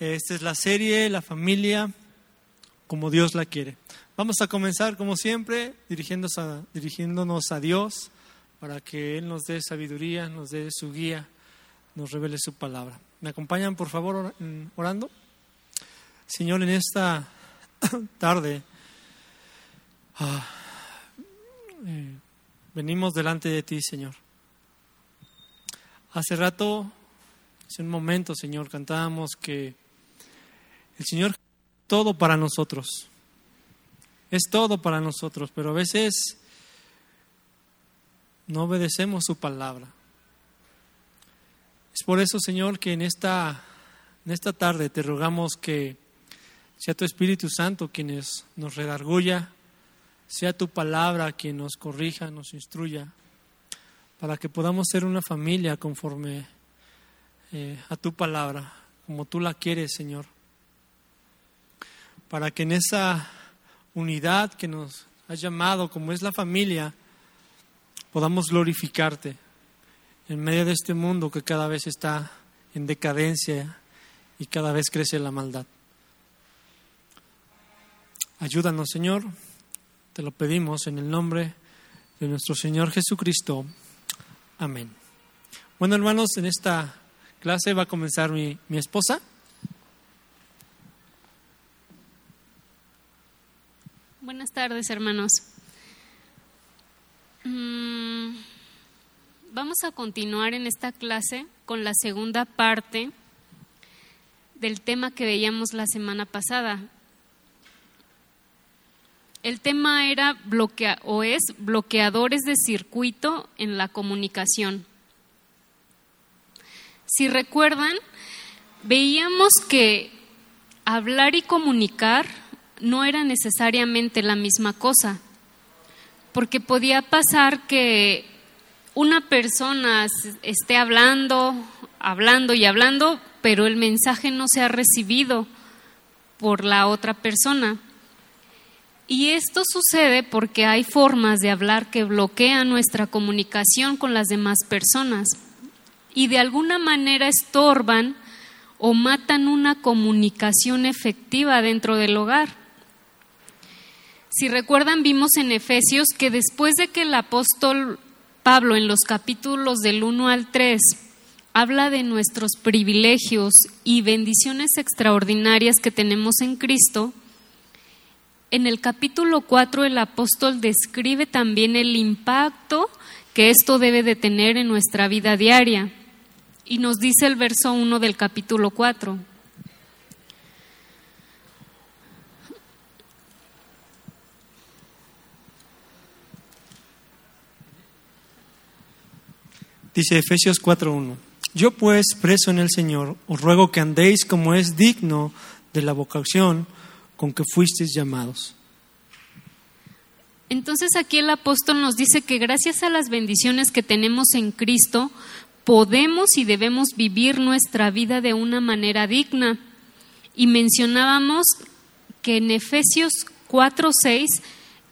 Esta es la serie La familia como Dios la quiere. Vamos a comenzar, como siempre, dirigiéndonos a, dirigiéndonos a Dios para que Él nos dé sabiduría, nos dé su guía, nos revele su palabra. ¿Me acompañan, por favor, orando? Señor, en esta tarde ah, eh, venimos delante de ti, Señor. Hace rato, hace un momento, Señor, cantábamos que el Señor todo para nosotros. Es todo para nosotros, pero a veces no obedecemos su palabra. Es por eso, Señor, que en esta, en esta tarde te rogamos que sea tu Espíritu Santo quien nos redarguya, sea tu palabra quien nos corrija, nos instruya, para que podamos ser una familia conforme eh, a tu palabra, como tú la quieres, Señor. Para que en esa unidad que nos has llamado, como es la familia, podamos glorificarte en medio de este mundo que cada vez está en decadencia y cada vez crece la maldad. Ayúdanos, Señor, te lo pedimos en el nombre de nuestro Señor Jesucristo. Amén. Bueno, hermanos, en esta clase va a comenzar mi, mi esposa. Buenas tardes, hermanos. Mm, vamos a continuar en esta clase con la segunda parte del tema que veíamos la semana pasada, el tema era bloquea, o es bloqueadores de circuito en la comunicación. Si recuerdan, veíamos que hablar y comunicar no era necesariamente la misma cosa, porque podía pasar que una persona esté hablando, hablando y hablando, pero el mensaje no se ha recibido por la otra persona. Y esto sucede porque hay formas de hablar que bloquean nuestra comunicación con las demás personas y de alguna manera estorban o matan una comunicación efectiva dentro del hogar. Si recuerdan, vimos en Efesios que después de que el apóstol Pablo en los capítulos del 1 al 3 habla de nuestros privilegios y bendiciones extraordinarias que tenemos en Cristo, en el capítulo 4 el apóstol describe también el impacto que esto debe de tener en nuestra vida diaria. Y nos dice el verso 1 del capítulo 4. Dice Efesios 4.1, Yo pues, preso en el Señor, os ruego que andéis como es digno de la vocación con que fuisteis llamados. Entonces aquí el apóstol nos dice que gracias a las bendiciones que tenemos en Cristo, podemos y debemos vivir nuestra vida de una manera digna. Y mencionábamos que en Efesios 4:6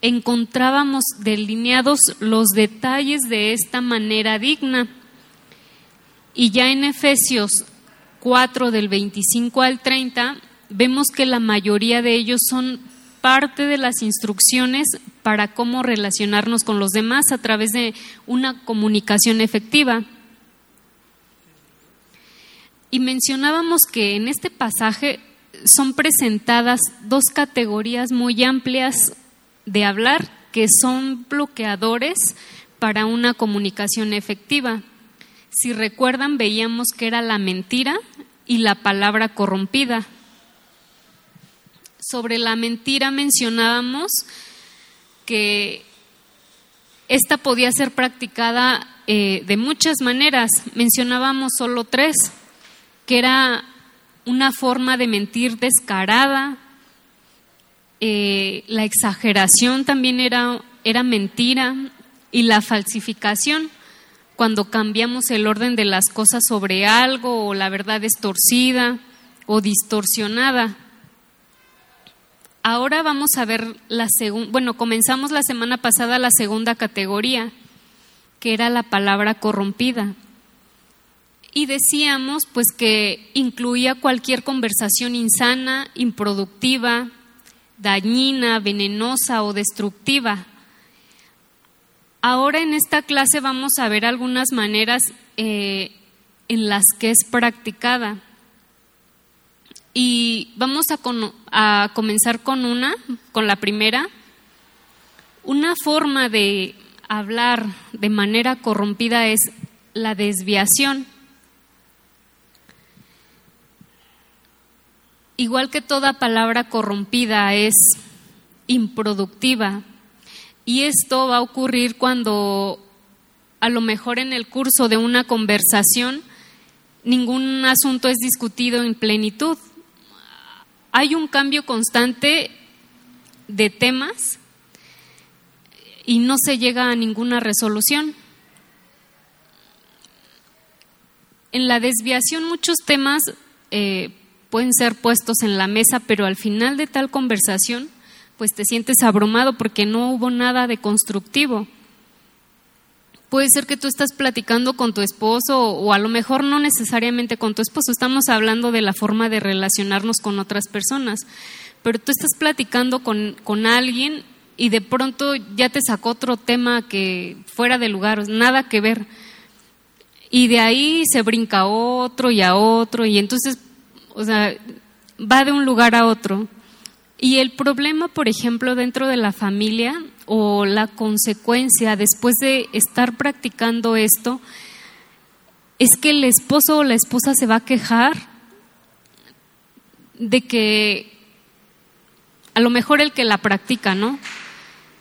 encontrábamos delineados los detalles de esta manera digna. Y ya en Efesios 4 del 25 al 30 vemos que la mayoría de ellos son parte de las instrucciones para cómo relacionarnos con los demás a través de una comunicación efectiva. Y mencionábamos que en este pasaje son presentadas dos categorías muy amplias de hablar que son bloqueadores para una comunicación efectiva. Si recuerdan, veíamos que era la mentira y la palabra corrompida sobre la mentira mencionábamos que esta podía ser practicada eh, de muchas maneras. Mencionábamos solo tres, que era una forma de mentir descarada, eh, la exageración también era, era mentira y la falsificación, cuando cambiamos el orden de las cosas sobre algo o la verdad es torcida o distorsionada. Ahora vamos a ver la segunda, bueno, comenzamos la semana pasada la segunda categoría, que era la palabra corrompida. Y decíamos pues que incluía cualquier conversación insana, improductiva, dañina, venenosa o destructiva. Ahora en esta clase vamos a ver algunas maneras eh, en las que es practicada. Y vamos a, a comenzar con una, con la primera. Una forma de hablar de manera corrompida es la desviación. Igual que toda palabra corrompida es improductiva. Y esto va a ocurrir cuando a lo mejor en el curso de una conversación ningún asunto es discutido en plenitud. Hay un cambio constante de temas y no se llega a ninguna resolución. En la desviación muchos temas eh, pueden ser puestos en la mesa, pero al final de tal conversación, pues te sientes abrumado porque no hubo nada de constructivo. Puede ser que tú estás platicando con tu esposo o a lo mejor no necesariamente con tu esposo, estamos hablando de la forma de relacionarnos con otras personas, pero tú estás platicando con, con alguien y de pronto ya te sacó otro tema que fuera de lugar, nada que ver. Y de ahí se brinca a otro y a otro y entonces, o sea, va de un lugar a otro. Y el problema, por ejemplo, dentro de la familia o la consecuencia después de estar practicando esto es que el esposo o la esposa se va a quejar de que a lo mejor el que la practica, ¿no?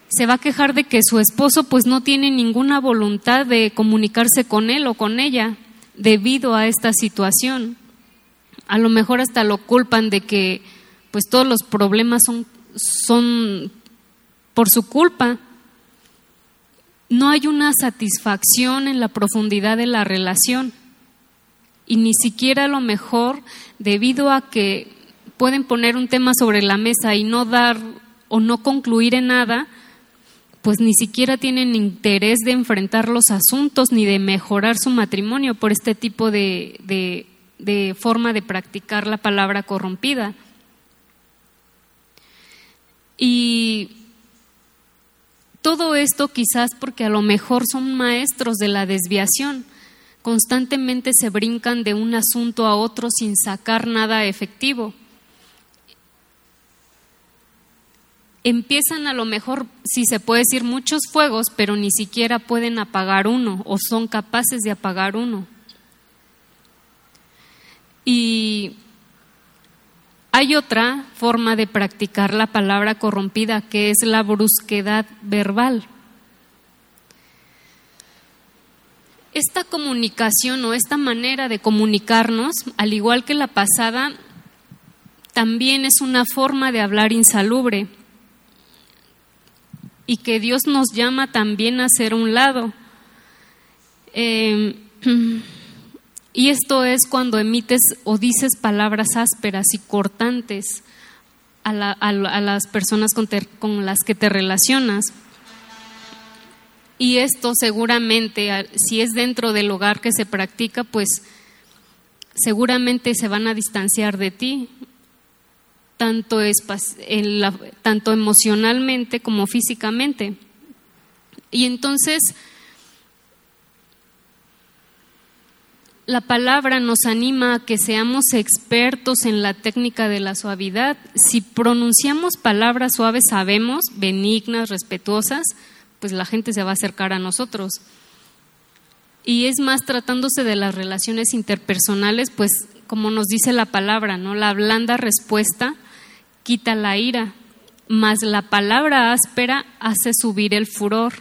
Se va a quejar de que su esposo pues no tiene ninguna voluntad de comunicarse con él o con ella debido a esta situación. A lo mejor hasta lo culpan de que pues todos los problemas son, son por su culpa. No hay una satisfacción en la profundidad de la relación y ni siquiera a lo mejor debido a que pueden poner un tema sobre la mesa y no dar o no concluir en nada, pues ni siquiera tienen interés de enfrentar los asuntos ni de mejorar su matrimonio por este tipo de, de, de forma de practicar la palabra corrompida. Y todo esto quizás porque a lo mejor son maestros de la desviación, constantemente se brincan de un asunto a otro sin sacar nada efectivo. Empiezan a lo mejor, si se puede decir, muchos fuegos, pero ni siquiera pueden apagar uno o son capaces de apagar uno. Y hay otra forma de practicar la palabra corrompida que es la brusquedad verbal. Esta comunicación o esta manera de comunicarnos, al igual que la pasada, también es una forma de hablar insalubre y que Dios nos llama también a ser un lado. Eh, Y esto es cuando emites o dices palabras ásperas y cortantes a, las personas con, con las que te relacionas. Y esto seguramente, si es dentro del hogar que se practica, pues seguramente se van a distanciar de ti, tanto, tanto emocionalmente como físicamente. Y entonces la palabra nos anima a que seamos expertos en la técnica de la suavidad. Si pronunciamos palabras suaves, sabemos, benignas, respetuosas, pues la gente se va a acercar a nosotros. Y es más, tratándose de las relaciones interpersonales, pues como nos dice la palabra, ¿no? La blanda respuesta quita la ira, mas la palabra áspera hace subir el furor.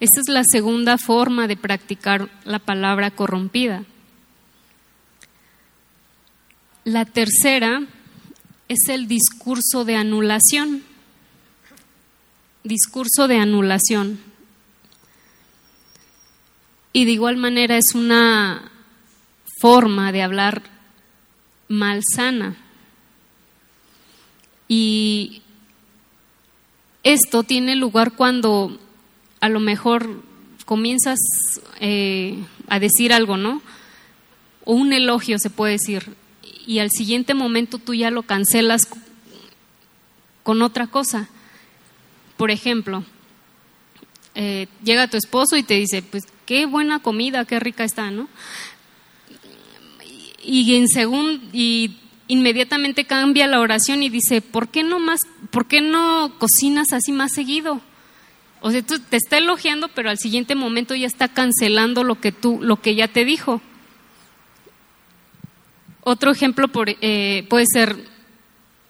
Esta es la segunda forma de practicar la palabra corrompida. La tercera es el discurso de anulación. Discurso de anulación. Y de igual manera es una forma de hablar malsana. Y esto tiene lugar cuando a lo mejor comienzas eh, a decir algo, ¿no? O un elogio se puede decir, y al siguiente momento tú ya lo cancelas con otra cosa. Por ejemplo, eh, llega tu esposo y te dice, pues qué buena comida, qué rica está, ¿no? Y en segundo, y inmediatamente cambia la oración y dice, ¿por qué no más, por qué no cocinas así más seguido? O sea, tú te está elogiando, pero al siguiente momento ya está cancelando lo que tú, lo que ya te dijo. Otro ejemplo eh, puede ser,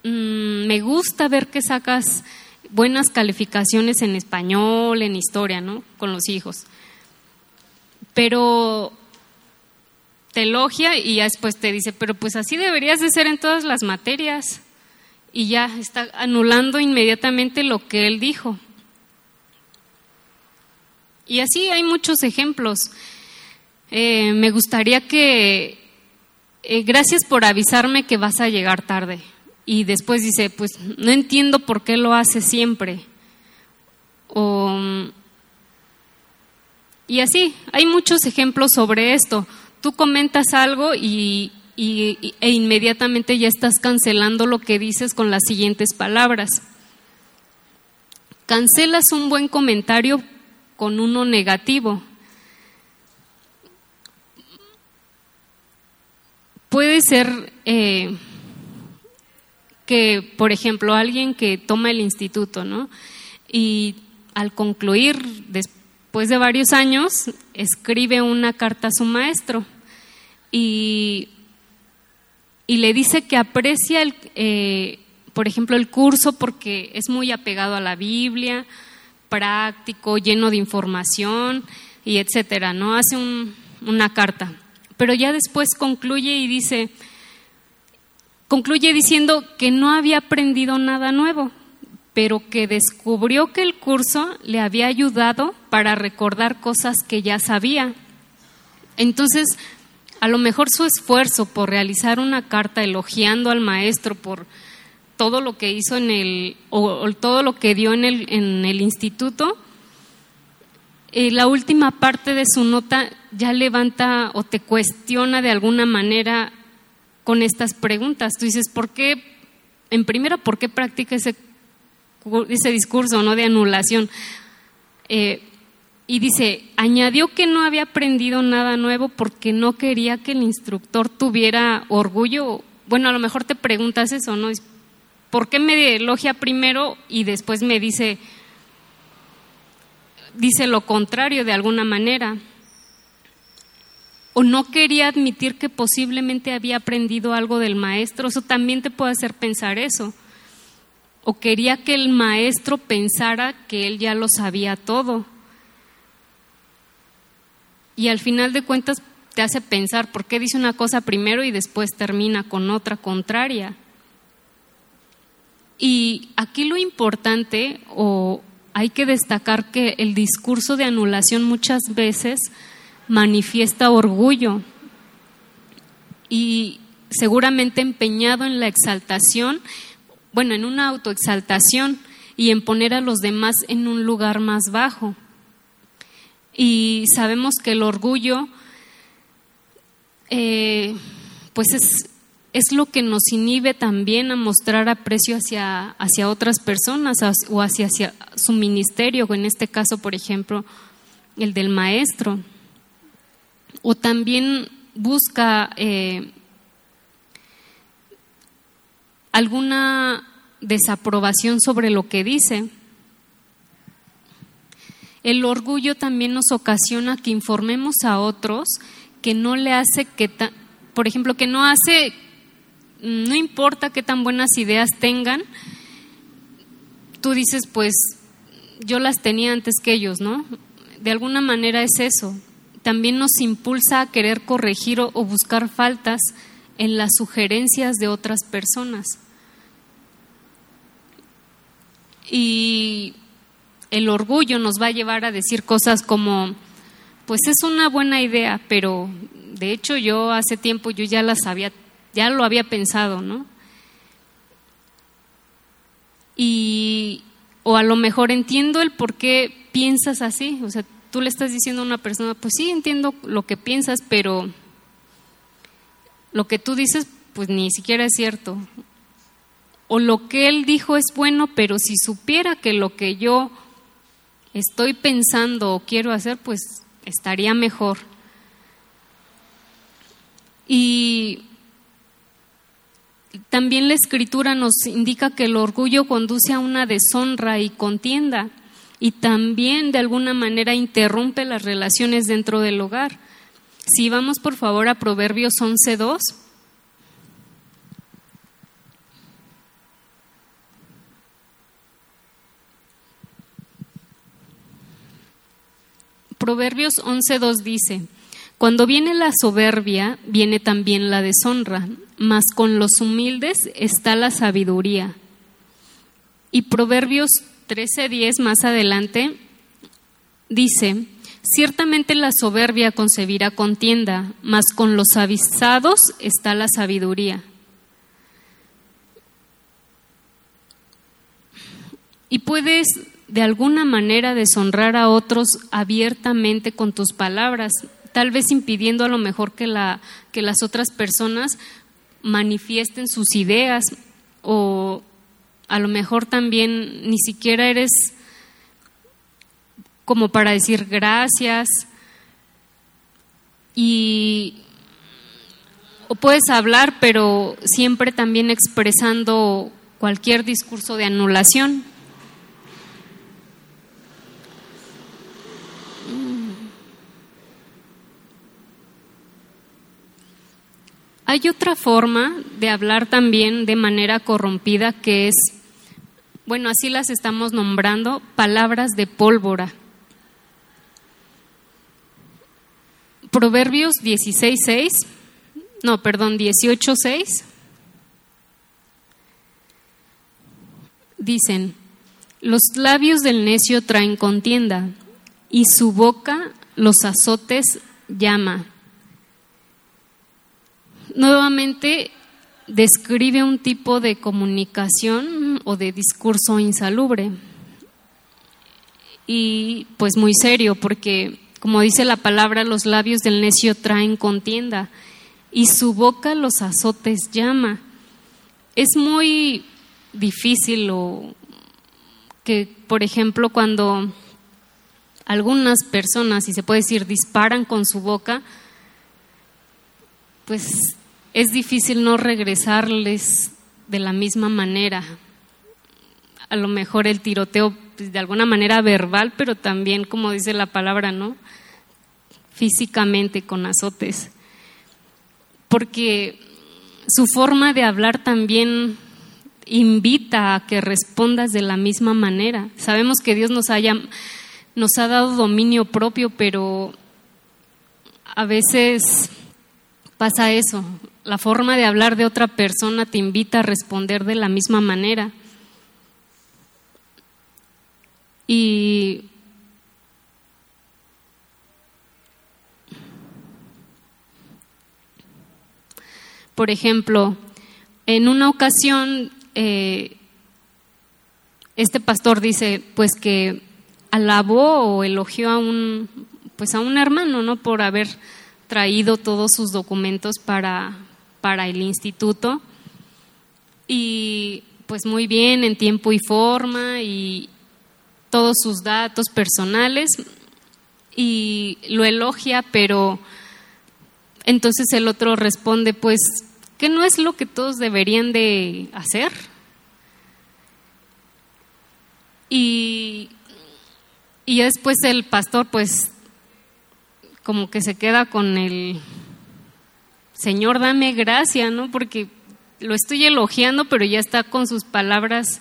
mm, me gusta ver que sacas buenas calificaciones en español, en historia, ¿no? Con los hijos. Pero te elogia y ya después te dice, pero pues así deberías de ser en todas las materias. Y ya está anulando inmediatamente lo que él dijo. Y así hay muchos ejemplos. Eh, me gustaría que, eh, gracias por avisarme que vas a llegar tarde. Y después dice, pues no entiendo por qué lo hace siempre. y así, hay muchos ejemplos sobre esto. Tú comentas algo y, e inmediatamente ya estás cancelando lo que dices con las siguientes palabras. Cancelas un buen comentario con uno negativo. Puede ser eh, que, por ejemplo, alguien que toma el instituto, ¿no? Y al concluir, después de varios años, escribe una carta a su maestro y, le dice que aprecia, el, eh, por ejemplo, el curso porque es muy apegado a la Biblia, práctico, lleno de información y etcétera, ¿no? Hace una carta. Pero ya después concluye y dice, concluye diciendo que no había aprendido nada nuevo, pero que descubrió que el curso le había ayudado para recordar cosas que ya sabía. Entonces, a lo mejor su esfuerzo por realizar una carta elogiando al maestro por todo lo que hizo en el, o, todo lo que dio en el, en el instituto, eh, la última parte de su nota ya levanta o te cuestiona de alguna manera con estas preguntas. Tú dices, ¿por qué, en primera, por qué practica ese, ese discurso ¿no? de anulación? Eh, y dice, añadió que no había aprendido nada nuevo porque no quería que el instructor tuviera orgullo. Bueno, a lo mejor te preguntas eso, ¿no? ¿Por qué me elogia primero y después me dice, dice lo contrario de alguna manera? O no quería admitir que posiblemente había aprendido algo del maestro, eso también te puede hacer pensar eso. O quería que el maestro pensara que él ya lo sabía todo. Y al final de cuentas te hace pensar por qué dice una cosa primero y después termina con otra contraria. Y aquí lo importante, o hay que destacar que el discurso de anulación muchas veces manifiesta orgullo y seguramente empeñado en la exaltación, bueno, en una autoexaltación y en poner a los demás en un lugar más bajo. Y sabemos que el orgullo, eh, pues es, es lo que nos inhibe también a mostrar aprecio hacia, hacia otras personas o hacia, su ministerio, o en este caso, por ejemplo, el del maestro. O también busca eh, alguna desaprobación sobre lo que dice. El orgullo también nos ocasiona que informemos a otros que no le hace que, por ejemplo, que no hace no importa qué tan buenas ideas tengan, tú dices, pues yo las tenía antes que ellos, ¿no? De alguna manera es eso. También nos impulsa a querer corregir o, buscar faltas en las sugerencias de otras personas. Y el orgullo nos va a llevar a decir cosas como, pues es una buena idea, pero de hecho yo hace tiempo yo ya las había ya lo había pensado, ¿no? Y, o a lo mejor entiendo el por qué piensas así, o sea, tú le estás diciendo a una persona, pues sí, entiendo lo que piensas, pero lo que tú dices, pues ni siquiera es cierto. O lo que él dijo es bueno, pero si supiera que lo que yo estoy pensando o quiero hacer, pues estaría mejor. Y también la escritura nos indica que el orgullo conduce a una deshonra y contienda y también de alguna manera interrumpe las relaciones dentro del hogar. Si vamos por favor a Proverbios 11.2. Proverbios 11.2 dice, cuando viene la soberbia, viene también la deshonra, mas con los humildes está la sabiduría. Y Proverbios 13:10 más adelante dice, ciertamente la soberbia concebirá contienda, mas con los avisados está la sabiduría. Y puedes de alguna manera deshonrar a otros abiertamente con tus palabras, tal vez impidiendo a lo mejor que, la, que las otras personas manifiesten sus ideas o a lo mejor también ni siquiera eres como para decir gracias y o puedes hablar pero siempre también expresando cualquier discurso de anulación. Hay otra forma de hablar también de manera corrompida que es, bueno, así las estamos nombrando, palabras de pólvora. Proverbios 16.6, no, perdón, 18.6, dicen, los labios del necio traen contienda y su boca los azotes llama nuevamente describe un tipo de comunicación o de discurso insalubre. Y pues muy serio, porque como dice la palabra, los labios del necio traen contienda y su boca los azotes llama. Es muy difícil o que, por ejemplo, cuando algunas personas, si se puede decir, disparan con su boca, pues es difícil no regresarles de la misma manera. A lo mejor el tiroteo pues, de alguna manera verbal, pero también, como dice la palabra, ¿no? Físicamente con azotes. Porque su forma de hablar también invita a que respondas de la misma manera. Sabemos que Dios nos, haya, nos ha dado dominio propio, pero a veces pasa eso. La forma de hablar de otra persona te invita a responder de la misma manera. Y por ejemplo, en una ocasión eh, este pastor dice pues que alabó o elogió a un pues a un hermano, ¿no? por haber traído todos sus documentos para, para el instituto y pues muy bien en tiempo y forma y todos sus datos personales y lo elogia, pero entonces el otro responde pues que no es lo que todos deberían de hacer. Y, y después el pastor pues como que se queda con el Señor, dame gracia, ¿no? Porque lo estoy elogiando, pero ya está con sus palabras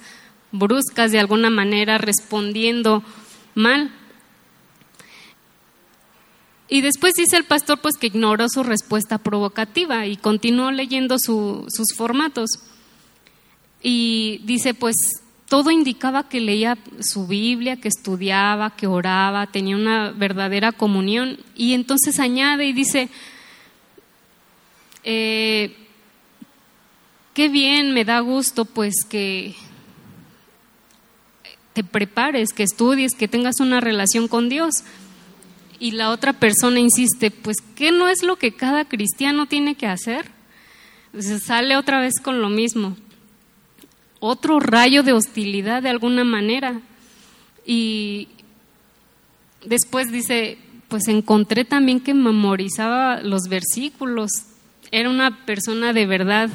bruscas de alguna manera respondiendo mal. Y después dice el pastor pues que ignoró su respuesta provocativa y continuó leyendo sus formatos. Y dice pues todo indicaba que leía su Biblia, que estudiaba, que oraba, tenía una verdadera comunión. Y entonces añade y dice, eh, qué bien, me da gusto pues que te prepares, que estudies, que tengas una relación con Dios. y la otra persona insiste, pues ¿qué no es lo que cada cristiano tiene que hacer? Se sale otra vez con lo mismo. Otro rayo de hostilidad de alguna manera. Y después dice, pues encontré también que memorizaba los versículos. Era una persona de verdad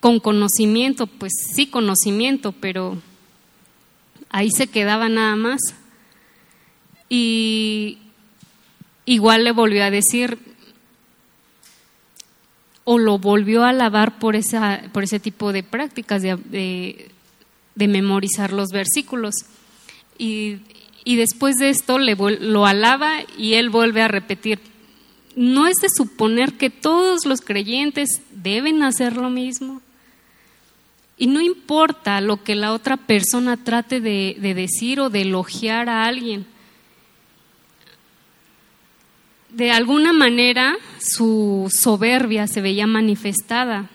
con conocimiento, pues sí conocimiento, pero ahí se quedaba nada más. Y igual le volvió a decir, o lo volvió a alabar por, esa, por ese tipo de prácticas de, de, memorizar los versículos. Y, y después de esto le, lo alaba y él vuelve a repetir, no es de suponer que todos los creyentes deben hacer lo mismo. Y no importa lo que la otra persona trate de, decir o de elogiar a alguien. De alguna manera su soberbia se veía manifestada.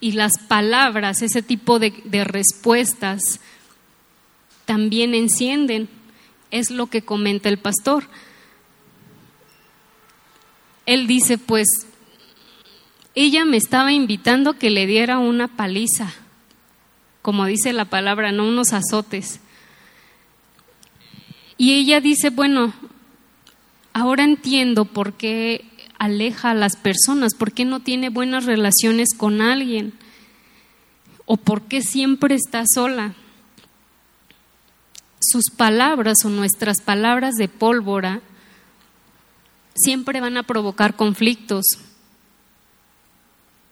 Y las palabras, ese tipo de, respuestas, también encienden. Es lo que comenta el pastor. Él dice, pues ella me estaba invitando que le diera una paliza, como dice la palabra, no unos azotes. Y ella dice, bueno, ahora entiendo por qué aleja a las personas, por qué no tiene buenas relaciones con alguien, o por qué siempre está sola. Sus palabras o nuestras palabras de pólvora siempre van a provocar conflictos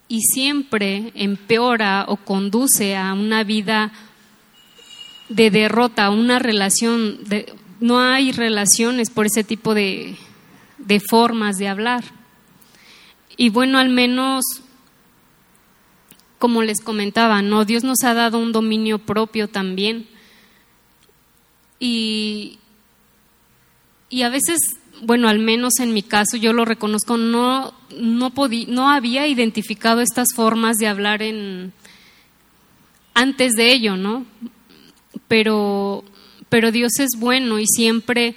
y siempre empeora o conduce a una vida de derrota, a una relación, no hay relaciones por ese tipo de, de formas de hablar. Y bueno, al menos, como les comentaba, ¿no? Dios nos ha dado un dominio propio también. Y, y a veces bueno, al menos en mi caso, yo lo reconozco, no, no, no había identificado estas formas de hablar en, antes de ello, ¿no? Pero, pero Dios es bueno y siempre,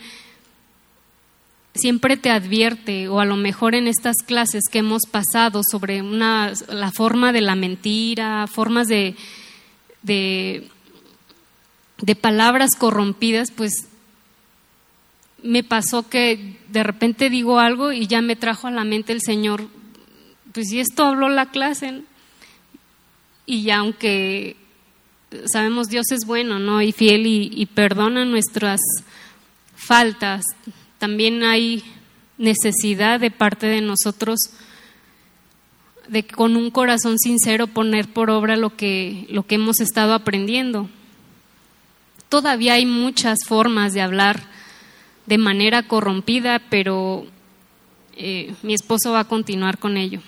siempre te advierte, o a lo mejor en estas clases que hemos pasado sobre una, la forma de la mentira, formas de, de, de palabras corrompidas, pues me pasó que de repente digo algo y ya me trajo a la mente el Señor, pues si esto habló la clase, y aunque sabemos Dios es bueno, ¿no? Y fiel y, y perdona nuestras faltas, también hay necesidad de parte de nosotros de con un corazón sincero poner por obra lo que, lo que hemos estado aprendiendo. Todavía hay muchas formas de hablar de manera corrompida, pero eh, mi esposo va a continuar con ello.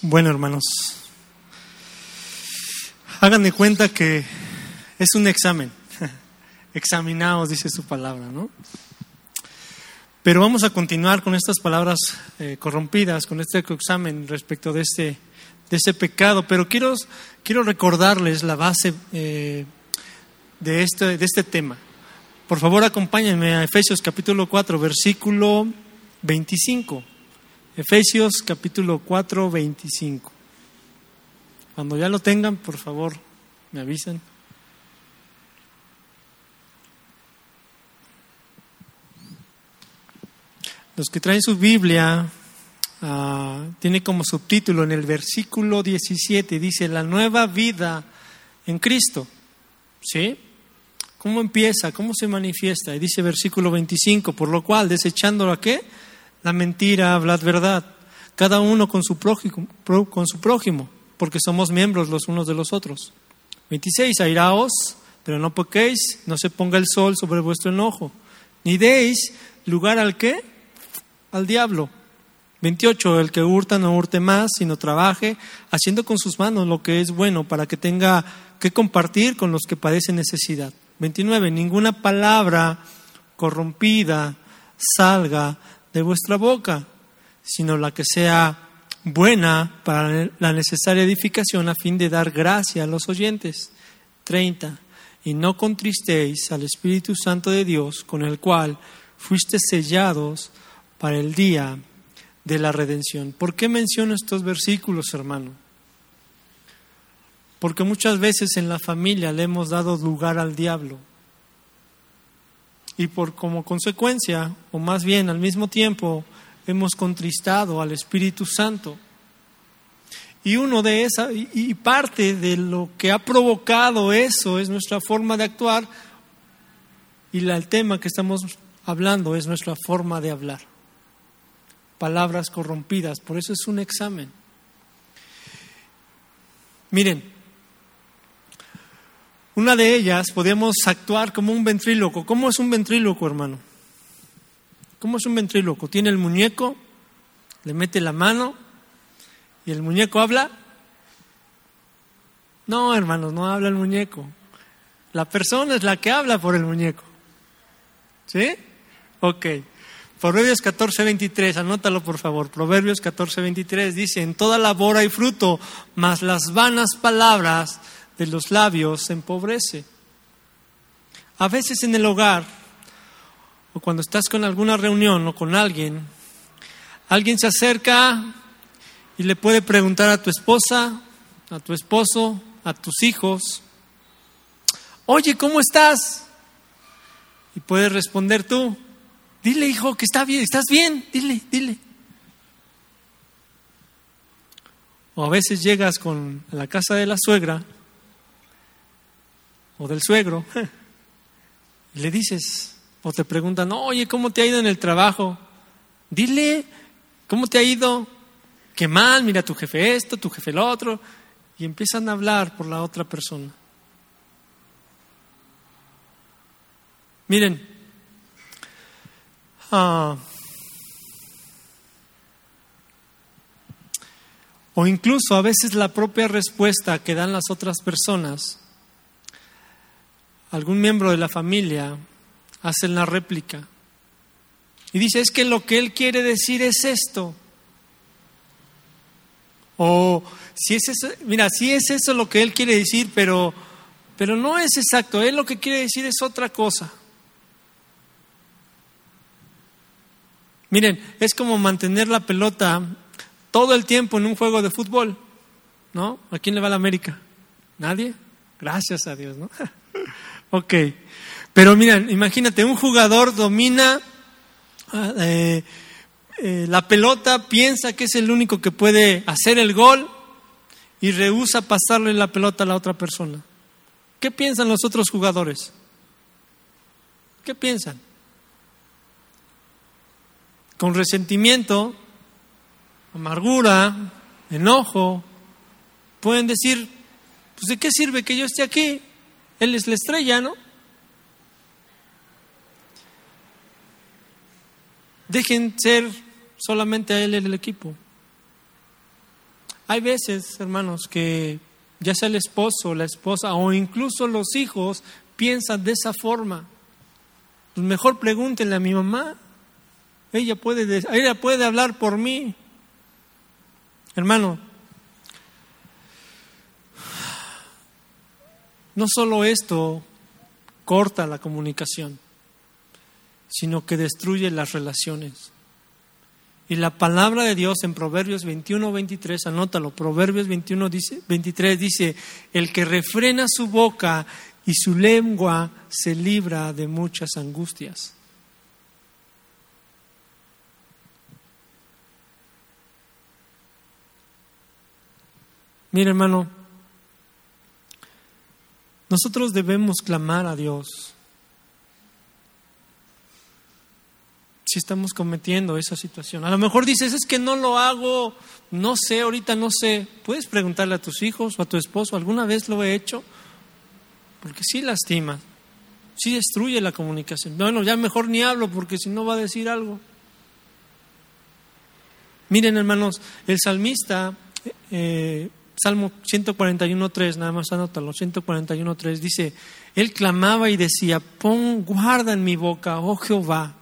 Bueno, hermanos, hagan de cuenta que es un examen. Examinaos, dice su palabra, ¿no? Pero vamos a continuar con estas palabras eh, corrompidas, con este examen respecto de este de ese pecado. Pero quiero, quiero recordarles la base eh, de, este, de este tema. Por favor, acompáñenme a Efesios capítulo 4, versículo 25. Efesios capítulo 4, 25. Cuando ya lo tengan, por favor, me avisan. Los que traen su Biblia, Ah, tiene como subtítulo en el versículo 17, dice, la nueva vida en Cristo. ¿Sí? ¿Cómo empieza? ¿Cómo se manifiesta? Y dice versículo 25, por lo cual, desechándolo a qué? La mentira, hablad verdad, cada uno con su prójimo, con su prójimo porque somos miembros los unos de los otros. 26, airaos, pero no pequéis, no se ponga el sol sobre vuestro enojo, ni deis lugar al qué? Al diablo. 28. El que hurta no hurte más, sino trabaje, haciendo con sus manos lo que es bueno para que tenga que compartir con los que padecen necesidad. 29. Ninguna palabra corrompida salga de vuestra boca, sino la que sea buena para la necesaria edificación a fin de dar gracia a los oyentes. 30. Y no contristéis al Espíritu Santo de Dios, con el cual fuiste sellados para el día de la redención. ¿Por qué menciono estos versículos, hermano? Porque muchas veces en la familia le hemos dado lugar al diablo. Y por como consecuencia, o más bien al mismo tiempo, hemos contristado al Espíritu Santo. Y uno de esa y parte de lo que ha provocado eso es nuestra forma de actuar y el tema que estamos hablando es nuestra forma de hablar. Palabras corrompidas, por eso es un examen. Miren, una de ellas podemos actuar como un ventríloco. ¿Cómo es un ventríloco, hermano? ¿Cómo es un ventríloco? Tiene el muñeco, le mete la mano y el muñeco habla. No, hermanos, no habla el muñeco. La persona es la que habla por el muñeco. ¿Sí? Ok. Proverbios 14, 23, anótalo por favor. Proverbios 14, 23 dice, en toda labor hay fruto, mas las vanas palabras de los labios se empobrece. A veces en el hogar o cuando estás con alguna reunión o con alguien, alguien se acerca y le puede preguntar a tu esposa, a tu esposo, a tus hijos, oye, ¿cómo estás? Y puedes responder tú, dile hijo que está bien, estás bien, dile, dile. O a veces llegas con, a la casa de la suegra o del suegro y le dices, o te preguntan, oye, ¿cómo te ha ido en el trabajo? Dile, ¿cómo te ha ido? Qué mal, mira tu jefe esto, tu jefe lo otro. Y empiezan a hablar por la otra persona. Miren, ah, o incluso a veces la propia respuesta que dan las otras personas, algún miembro de la familia hacen la réplica. Y dice, es que lo que él quiere decir es esto. O si es eso, mira, si es eso lo que él quiere decir, pero, pero no es exacto, él lo que quiere decir es otra cosa. Miren, es como mantener la pelota todo el tiempo en un juego de fútbol, ¿no? ¿A quién le va la América? ¿Nadie? Gracias a Dios, ¿no? ok. Pero miren, imagínate, un jugador domina eh, eh, la pelota, piensa que es el único que puede hacer el gol y rehúsa pasarle la pelota a la otra persona. ¿Qué piensan los otros jugadores? ¿Qué piensan? Con resentimiento, amargura, enojo, pueden decir, pues ¿de qué sirve que yo esté aquí? Él es la estrella, ¿no? Dejen ser solamente a él el equipo. Hay veces, hermanos, que ya sea el esposo, la esposa o incluso los hijos piensan de esa forma. Pues mejor pregúntenle a mi mamá. Ella puede, ella puede hablar por mí. Hermano, no solo esto corta la comunicación, sino que destruye las relaciones. Y la palabra de Dios en Proverbios 21, 23, anótalo, Proverbios 21, 23 dice, el que refrena su boca y su lengua se libra de muchas angustias. Mira hermano, nosotros debemos clamar a Dios si estamos cometiendo esa situación. A lo mejor dices, es que no lo hago, no sé, ahorita no sé. Puedes preguntarle a tus hijos o a tu esposo, ¿alguna vez lo he hecho? Porque sí lastima, sí destruye la comunicación. Bueno, ya mejor ni hablo porque si no va a decir algo. Miren hermanos, el salmista, eh, Salmo 141.3, nada más anótalo, 141.3, dice, él clamaba y decía, pon guarda en mi boca, oh Jehová,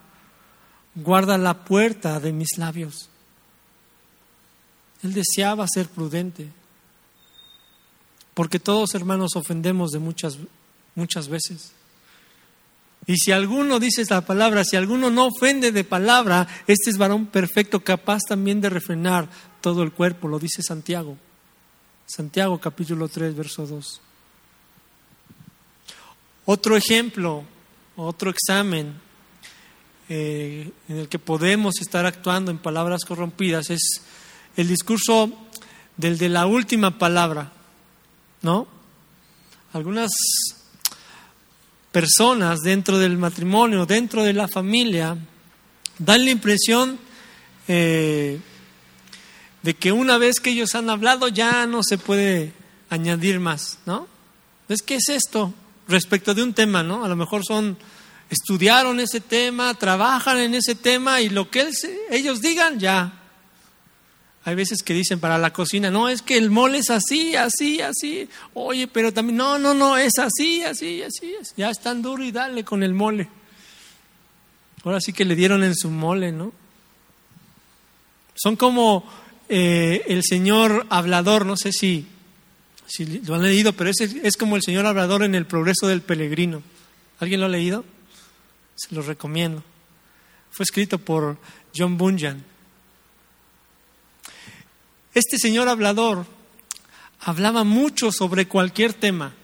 guarda la puerta de mis labios. Él deseaba ser prudente. Porque todos hermanos ofendemos de muchas, muchas veces. Y si alguno dice la palabra, si alguno no ofende de palabra, este es varón perfecto, capaz también de refrenar todo el cuerpo, lo dice Santiago. Santiago capítulo 3, verso 2. Otro ejemplo, otro examen eh, en el que podemos estar actuando en palabras corrompidas es el discurso del de la última palabra, ¿no? Algunas personas dentro del matrimonio, dentro de la familia, dan la impresión eh, de que una vez que ellos han hablado ya no se puede añadir más, ¿no? Es que es esto respecto de un tema, ¿no? A lo mejor son estudiaron ese tema, trabajan en ese tema y lo que ellos digan ya. Hay veces que dicen para la cocina, no, es que el mole es así, así, así. Oye, pero también, no, no, no, es así, así, así. Ya es tan duro y dale con el mole. Ahora sí que le dieron en su mole, ¿no? Son como eh, el señor hablador, no sé si, lo han leído, pero es, es como el señor hablador en el progreso del peregrino. ¿Alguien lo ha leído? Se lo recomiendo. Fue escrito por John Bunyan. Este señor hablador hablaba mucho sobre cualquier tema.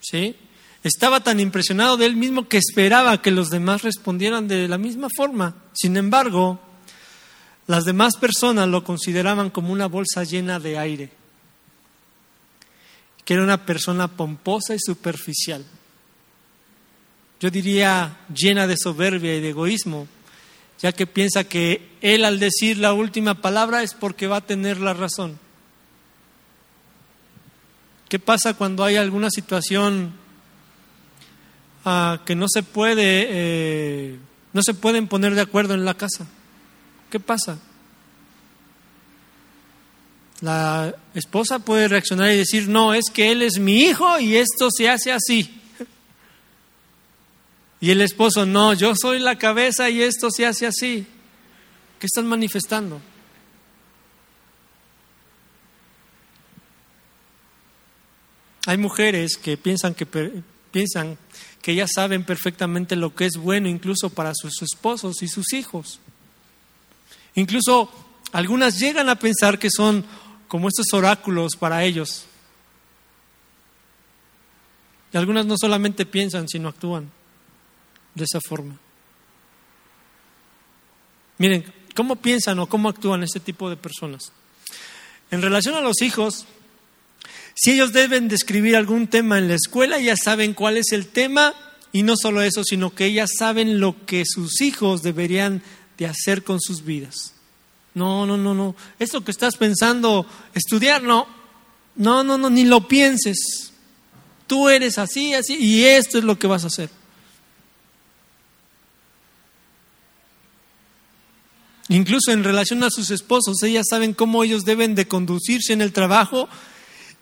¿Sí? Estaba tan impresionado de él mismo que esperaba que los demás respondieran de la misma forma. Sin embargo, las demás personas lo consideraban como una bolsa llena de aire, que era una persona pomposa y superficial. Yo diría llena de soberbia y de egoísmo, ya que piensa que él al decir la última palabra es porque va a tener la razón. ¿Qué pasa cuando hay alguna situación ah, que no se puede, eh, no se pueden poner de acuerdo en la casa? ¿Qué pasa? La esposa puede reaccionar y decir, no, es que él es mi hijo y esto se hace así. Y el esposo, no, yo soy la cabeza y esto se hace así. ¿Qué están manifestando? Hay mujeres que piensan que piensan que ellas saben perfectamente lo que es bueno incluso para sus esposos y sus hijos. Incluso algunas llegan a pensar que son como estos oráculos para ellos. Y algunas no solamente piensan, sino actúan de esa forma. Miren, ¿cómo piensan o cómo actúan este tipo de personas? En relación a los hijos, si ellos deben describir algún tema en la escuela, ya saben cuál es el tema y no solo eso, sino que ellas saben lo que sus hijos deberían de hacer con sus vidas. No, no, no, no. Esto que estás pensando estudiar, no. No, no, no, ni lo pienses. Tú eres así, así, y esto es lo que vas a hacer. Incluso en relación a sus esposos, ellas saben cómo ellos deben de conducirse en el trabajo.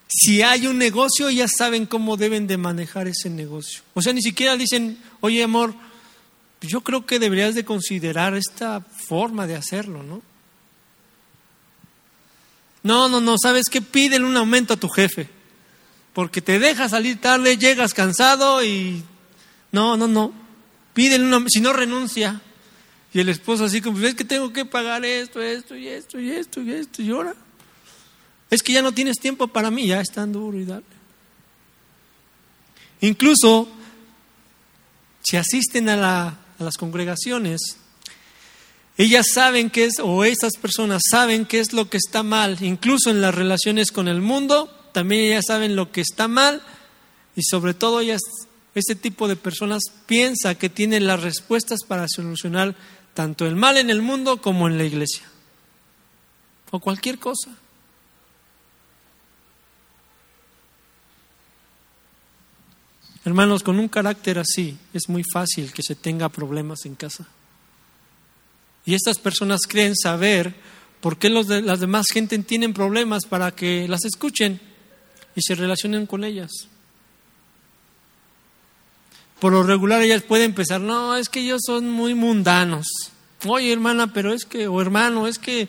Si hay un negocio, ellas saben cómo deben de manejar ese negocio. O sea, ni siquiera dicen, oye amor, yo creo que deberías de considerar esta forma de hacerlo, ¿no? No, no, no, ¿sabes qué? Pídele un aumento a tu jefe, porque te deja salir tarde, llegas cansado y... No, no, no, pídele un aumento, si no renuncia. Y el esposo así como, ves que tengo que pagar esto, esto y esto y esto y esto y ahora. Es que ya no tienes tiempo para mí, ya es tan duro y dale. Incluso si asisten a, a las congregaciones, ellas saben qué es, o esas personas saben qué es lo que está mal, incluso en las relaciones con el mundo, también ellas saben lo que está mal y sobre todo ellas, este tipo de personas piensa que tienen las respuestas para solucionar tanto el mal en el mundo como en la iglesia, o cualquier cosa. Hermanos, con un carácter así es muy fácil que se tenga problemas en casa. Y estas personas creen saber por qué las demás gente tienen problemas para que las escuchen y se relacionen con ellas. Por lo regular ellas pueden pensar, no, es que ellos son muy mundanos. Oye, hermana, pero es que, o hermano, es que,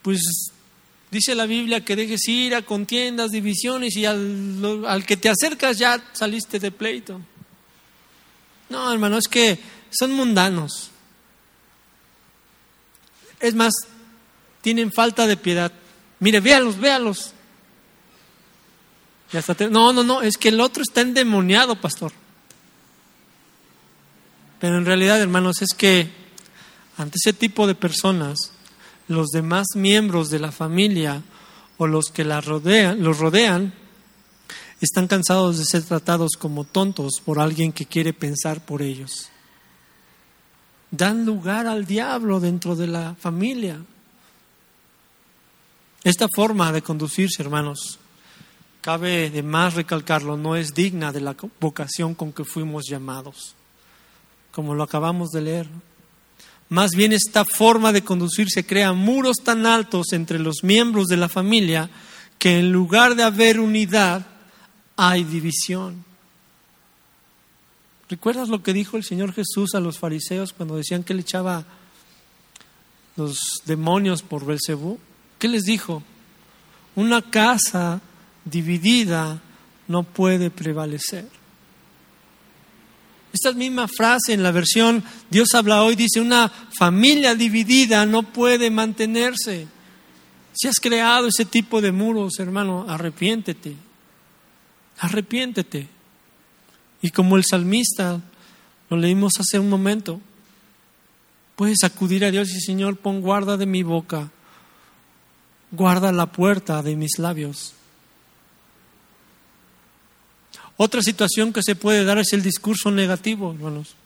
pues, Dice la Biblia que dejes ir a contiendas, divisiones y al, al que te acercas ya saliste de pleito. No, hermano, es que son mundanos. Es más, tienen falta de piedad. Mire, véalos, véalos. No, no, no, es que el otro está endemoniado, pastor. Pero en realidad, hermanos, es que ante ese tipo de personas, los demás miembros de la familia o los que la rodean, los rodean, están cansados de ser tratados como tontos por alguien que quiere pensar por ellos. Dan lugar al diablo dentro de la familia. Esta forma de conducirse, hermanos, cabe de más recalcarlo, no es digna de la vocación con que fuimos llamados, como lo acabamos de leer. Más bien esta forma de conducirse crea muros tan altos entre los miembros de la familia que en lugar de haber unidad hay división. ¿Recuerdas lo que dijo el Señor Jesús a los fariseos cuando decían que le echaba los demonios por Belcebú? ¿Qué les dijo? Una casa dividida no puede prevalecer. Esta misma frase en la versión Dios habla hoy dice, una familia dividida no puede mantenerse. Si has creado ese tipo de muros, hermano, arrepiéntete. Arrepiéntete. Y como el salmista lo leímos hace un momento, puedes acudir a Dios y Señor, pon guarda de mi boca, guarda la puerta de mis labios. Otra situación que se puede dar es el discurso negativo, hermanos.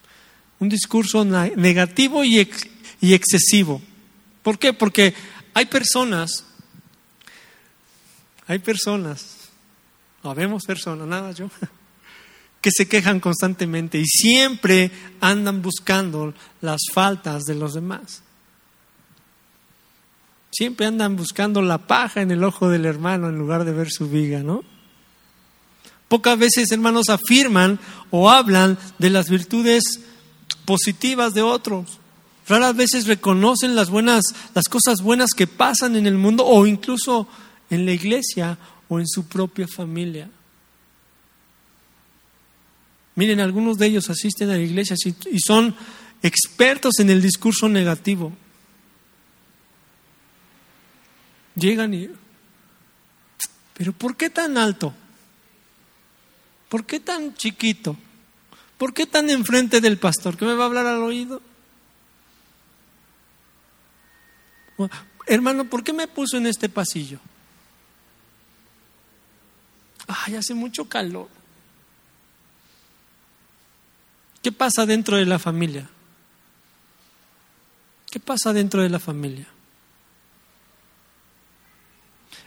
Un discurso negativo y, excesivo. ¿Por qué? Porque hay personas, hay personas, no vemos personas, nada yo, que se quejan constantemente y siempre andan buscando las faltas de los demás. Siempre andan buscando la paja en el ojo del hermano en lugar de ver su viga, ¿no? Pocas veces, hermanos, afirman o hablan de las virtudes positivas de otros. Raras veces reconocen las buenas, las cosas buenas que pasan en el mundo o incluso en la iglesia o en su propia familia. Miren, algunos de ellos asisten a la iglesia y son expertos en el discurso negativo. Llegan y... Pero ¿por qué tan alto? ¿Por qué tan chiquito? ¿Por qué tan enfrente del pastor? ¿Que me va a hablar al oído? Hermano, ¿por qué me puso en este pasillo? Ay, hace mucho calor. ¿Qué pasa dentro de la familia? ¿Qué pasa dentro de la familia?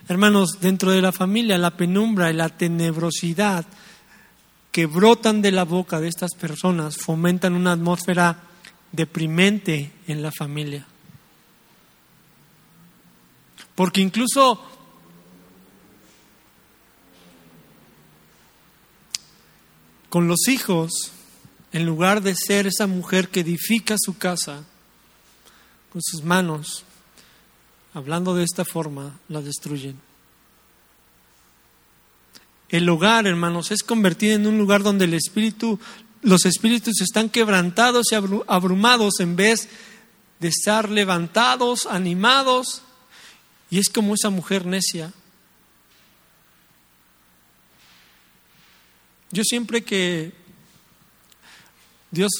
Hermanos, dentro de la familia la penumbra y la tenebrosidad que brotan de la boca de estas personas fomentan una atmósfera deprimente en la familia. Porque incluso con los hijos, en lugar de ser esa mujer que edifica su casa con sus manos, hablando de esta forma, la destruyen. El hogar, hermanos, es convertido en un lugar donde el espíritu, los espíritus están quebrantados y abrumados en vez de estar levantados, animados. Y es como esa mujer necia. Yo siempre que Dios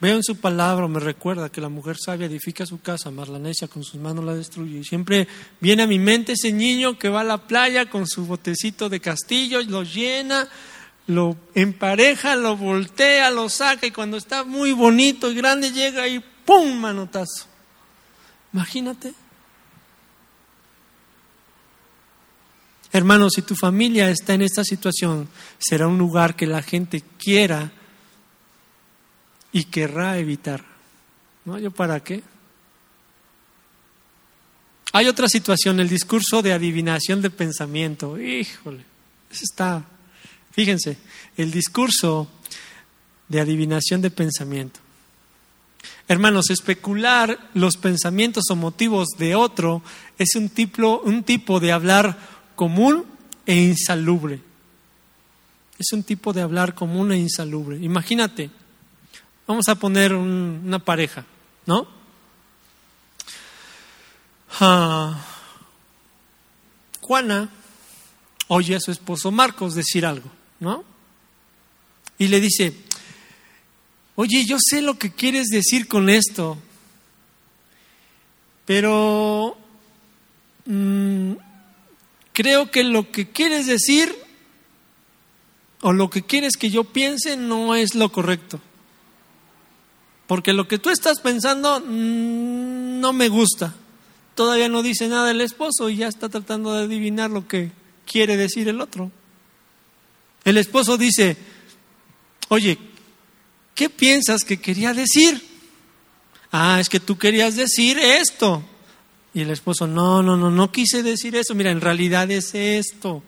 Veo en su palabra, me recuerda que la mujer sabia edifica su casa, más la con sus manos la destruye. Y siempre viene a mi mente ese niño que va a la playa con su botecito de castillo, lo llena, lo empareja, lo voltea, lo saca y cuando está muy bonito y grande llega y ¡pum! manotazo. Imagínate. Hermanos, si tu familia está en esta situación, será un lugar que la gente quiera y querrá evitar. ¿No? ¿Yo para qué? Hay otra situación, el discurso de adivinación de pensamiento. Híjole, eso está. Fíjense, el discurso de adivinación de pensamiento. Hermanos, especular los pensamientos o motivos de otro es un tipo, un tipo de hablar común e insalubre. Es un tipo de hablar común e insalubre. Imagínate, vamos a poner una pareja, ¿no? Ah, Juana oye a su esposo Marcos decir algo, ¿no? Y le dice, oye, yo sé lo que quieres decir con esto, pero mm, creo que lo que quieres decir o lo que quieres que yo piense no es lo correcto. Porque lo que tú estás pensando mm, no me gusta. Todavía no dice nada el esposo y ya está tratando de adivinar lo que quiere decir el otro. El esposo dice, oye, ¿qué piensas que quería decir? Ah, es que tú querías decir esto. Y el esposo, no, no, no, no quise decir eso. Mira, en realidad es esto.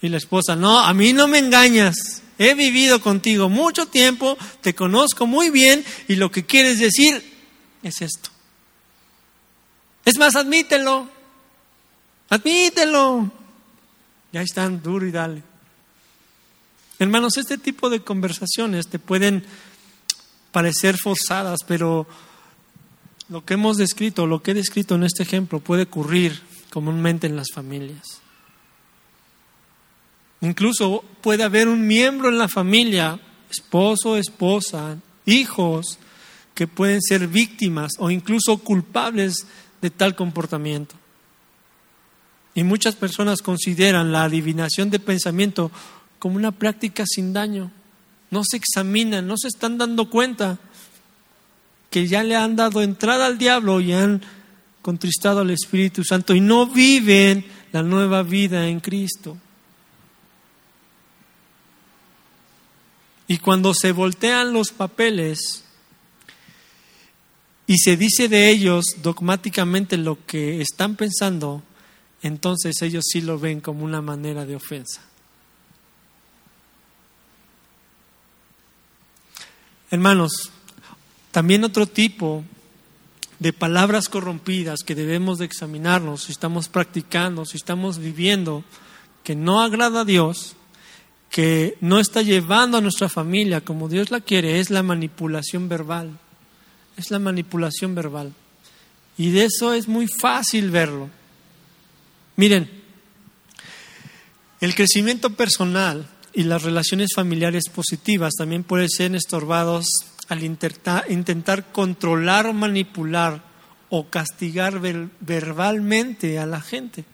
Y la esposa, no, a mí no me engañas. He vivido contigo mucho tiempo, te conozco muy bien y lo que quieres decir es esto. Es más, admítelo. Admítelo. Ya están duro y dale. Hermanos, este tipo de conversaciones te pueden parecer forzadas, pero lo que hemos descrito, lo que he descrito en este ejemplo, puede ocurrir comúnmente en las familias. Incluso puede haber un miembro en la familia, esposo, esposa, hijos, que pueden ser víctimas o incluso culpables de tal comportamiento. Y muchas personas consideran la adivinación de pensamiento como una práctica sin daño. No se examinan, no se están dando cuenta que ya le han dado entrada al diablo y han contristado al Espíritu Santo y no viven la nueva vida en Cristo. Y cuando se voltean los papeles y se dice de ellos dogmáticamente lo que están pensando, entonces ellos sí lo ven como una manera de ofensa. Hermanos, también otro tipo de palabras corrompidas que debemos de examinarnos si estamos practicando, si estamos viviendo, que no agrada a Dios, que no está llevando a nuestra familia como Dios la quiere, es la manipulación verbal. Es la manipulación verbal. Y de eso es muy fácil verlo. Miren, el crecimiento personal y las relaciones familiares positivas también pueden ser estorbados al intentar controlar manipular o castigar verbalmente a la gente.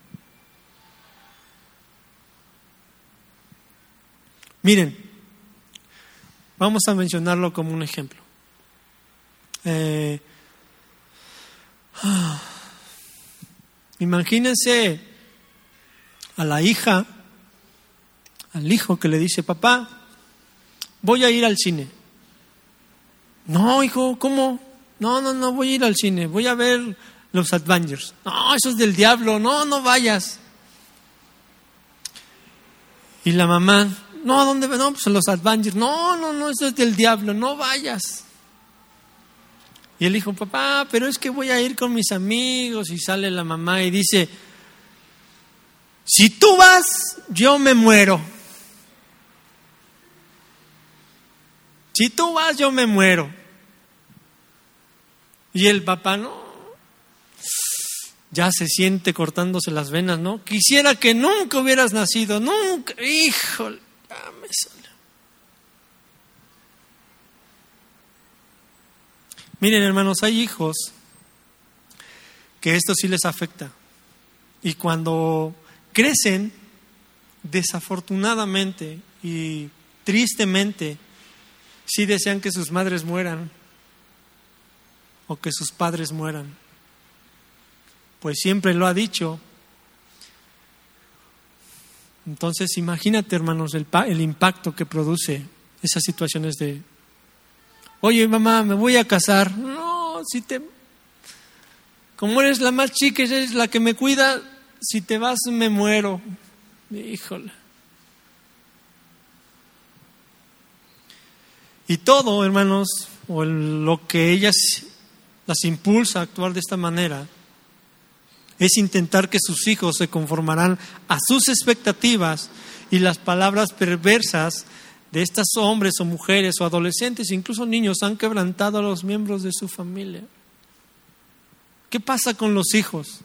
Miren, vamos a mencionarlo como un ejemplo. Eh, ah, imagínense a la hija, al hijo que le dice, papá, voy a ir al cine. No, hijo, ¿cómo? No, no, no voy a ir al cine, voy a ver los Avengers. No, eso es del diablo, no, no vayas. Y la mamá, no, ¿a dónde? No, pues los Avengers. No, no, no, eso es del diablo, no vayas. Y el hijo, papá, pero es que voy a ir con mis amigos. Y sale la mamá y dice, si tú vas, yo me muero. Si tú vas, yo me muero. Y el papá no. Ya se siente cortándose las venas, ¿no? Quisiera que nunca hubieras nacido, nunca. Híjole, Miren, hermanos, hay hijos que esto sí les afecta. Y cuando crecen, desafortunadamente y tristemente, si desean que sus madres mueran o que sus padres mueran. Pues siempre lo ha dicho. Entonces imagínate, hermanos, el, el impacto que produce esas situaciones de, oye mamá, me voy a casar. No, si te... Como eres la más chica, eres la que me cuida, si te vas me muero. Híjole. Y todo, hermanos, o lo que ellas las impulsa a actuar de esta manera es intentar que sus hijos se conformarán a sus expectativas y las palabras perversas de estos hombres o mujeres o adolescentes, incluso niños, han quebrantado a los miembros de su familia. ¿Qué pasa con los hijos?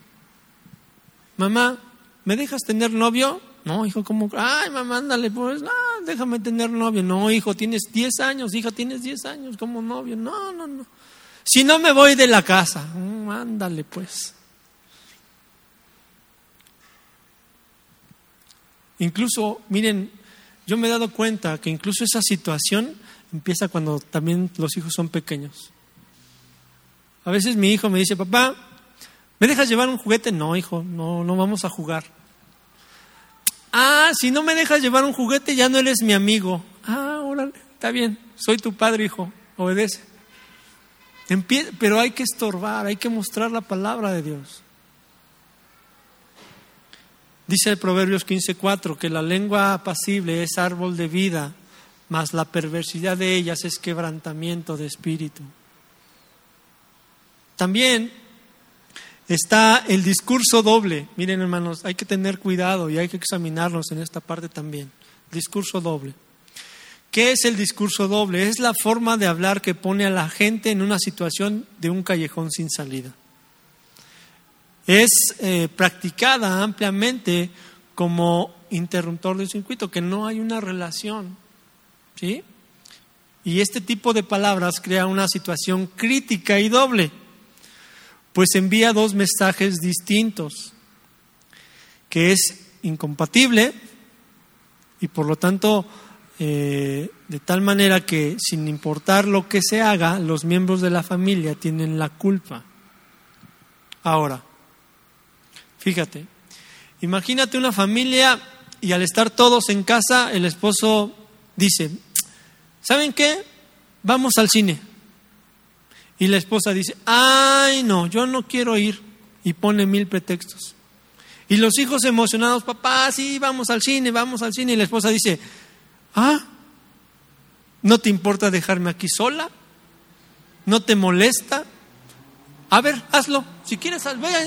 Mamá, ¿me dejas tener novio? No, hijo, ¿cómo? Ay, mamá, ándale, pues, no, déjame tener novio. No, hijo, tienes 10 años, hija, tienes 10 años como novio. No, no, no. Si no me voy de la casa, mm, ándale, pues. Incluso, miren, yo me he dado cuenta que incluso esa situación empieza cuando también los hijos son pequeños. A veces mi hijo me dice, papá, ¿me dejas llevar un juguete? No, hijo, no, no vamos a jugar. Ah, si no me dejas llevar un juguete, ya no eres mi amigo. Ah, órale, está bien, soy tu padre, hijo, obedece. Pero hay que estorbar, hay que mostrar la palabra de Dios. Dice el Proverbios 15:4 que la lengua apacible es árbol de vida, mas la perversidad de ellas es quebrantamiento de espíritu. También está el discurso doble. Miren hermanos, hay que tener cuidado y hay que examinarnos en esta parte también. Discurso doble. ¿Qué es el discurso doble? Es la forma de hablar que pone a la gente en una situación de un callejón sin salida es eh, practicada ampliamente como interruptor del circuito, que no hay una relación. ¿Sí? Y este tipo de palabras crea una situación crítica y doble, pues envía dos mensajes distintos, que es incompatible y por lo tanto eh, de tal manera que sin importar lo que se haga, los miembros de la familia tienen la culpa. Ahora, Fíjate, imagínate una familia y al estar todos en casa, el esposo dice, ¿saben qué? Vamos al cine. Y la esposa dice, ay no, yo no quiero ir. Y pone mil pretextos. Y los hijos emocionados, papá, sí, vamos al cine, vamos al cine. Y la esposa dice, ah, ¿no te importa dejarme aquí sola? ¿No te molesta? A ver, hazlo. Si quieres,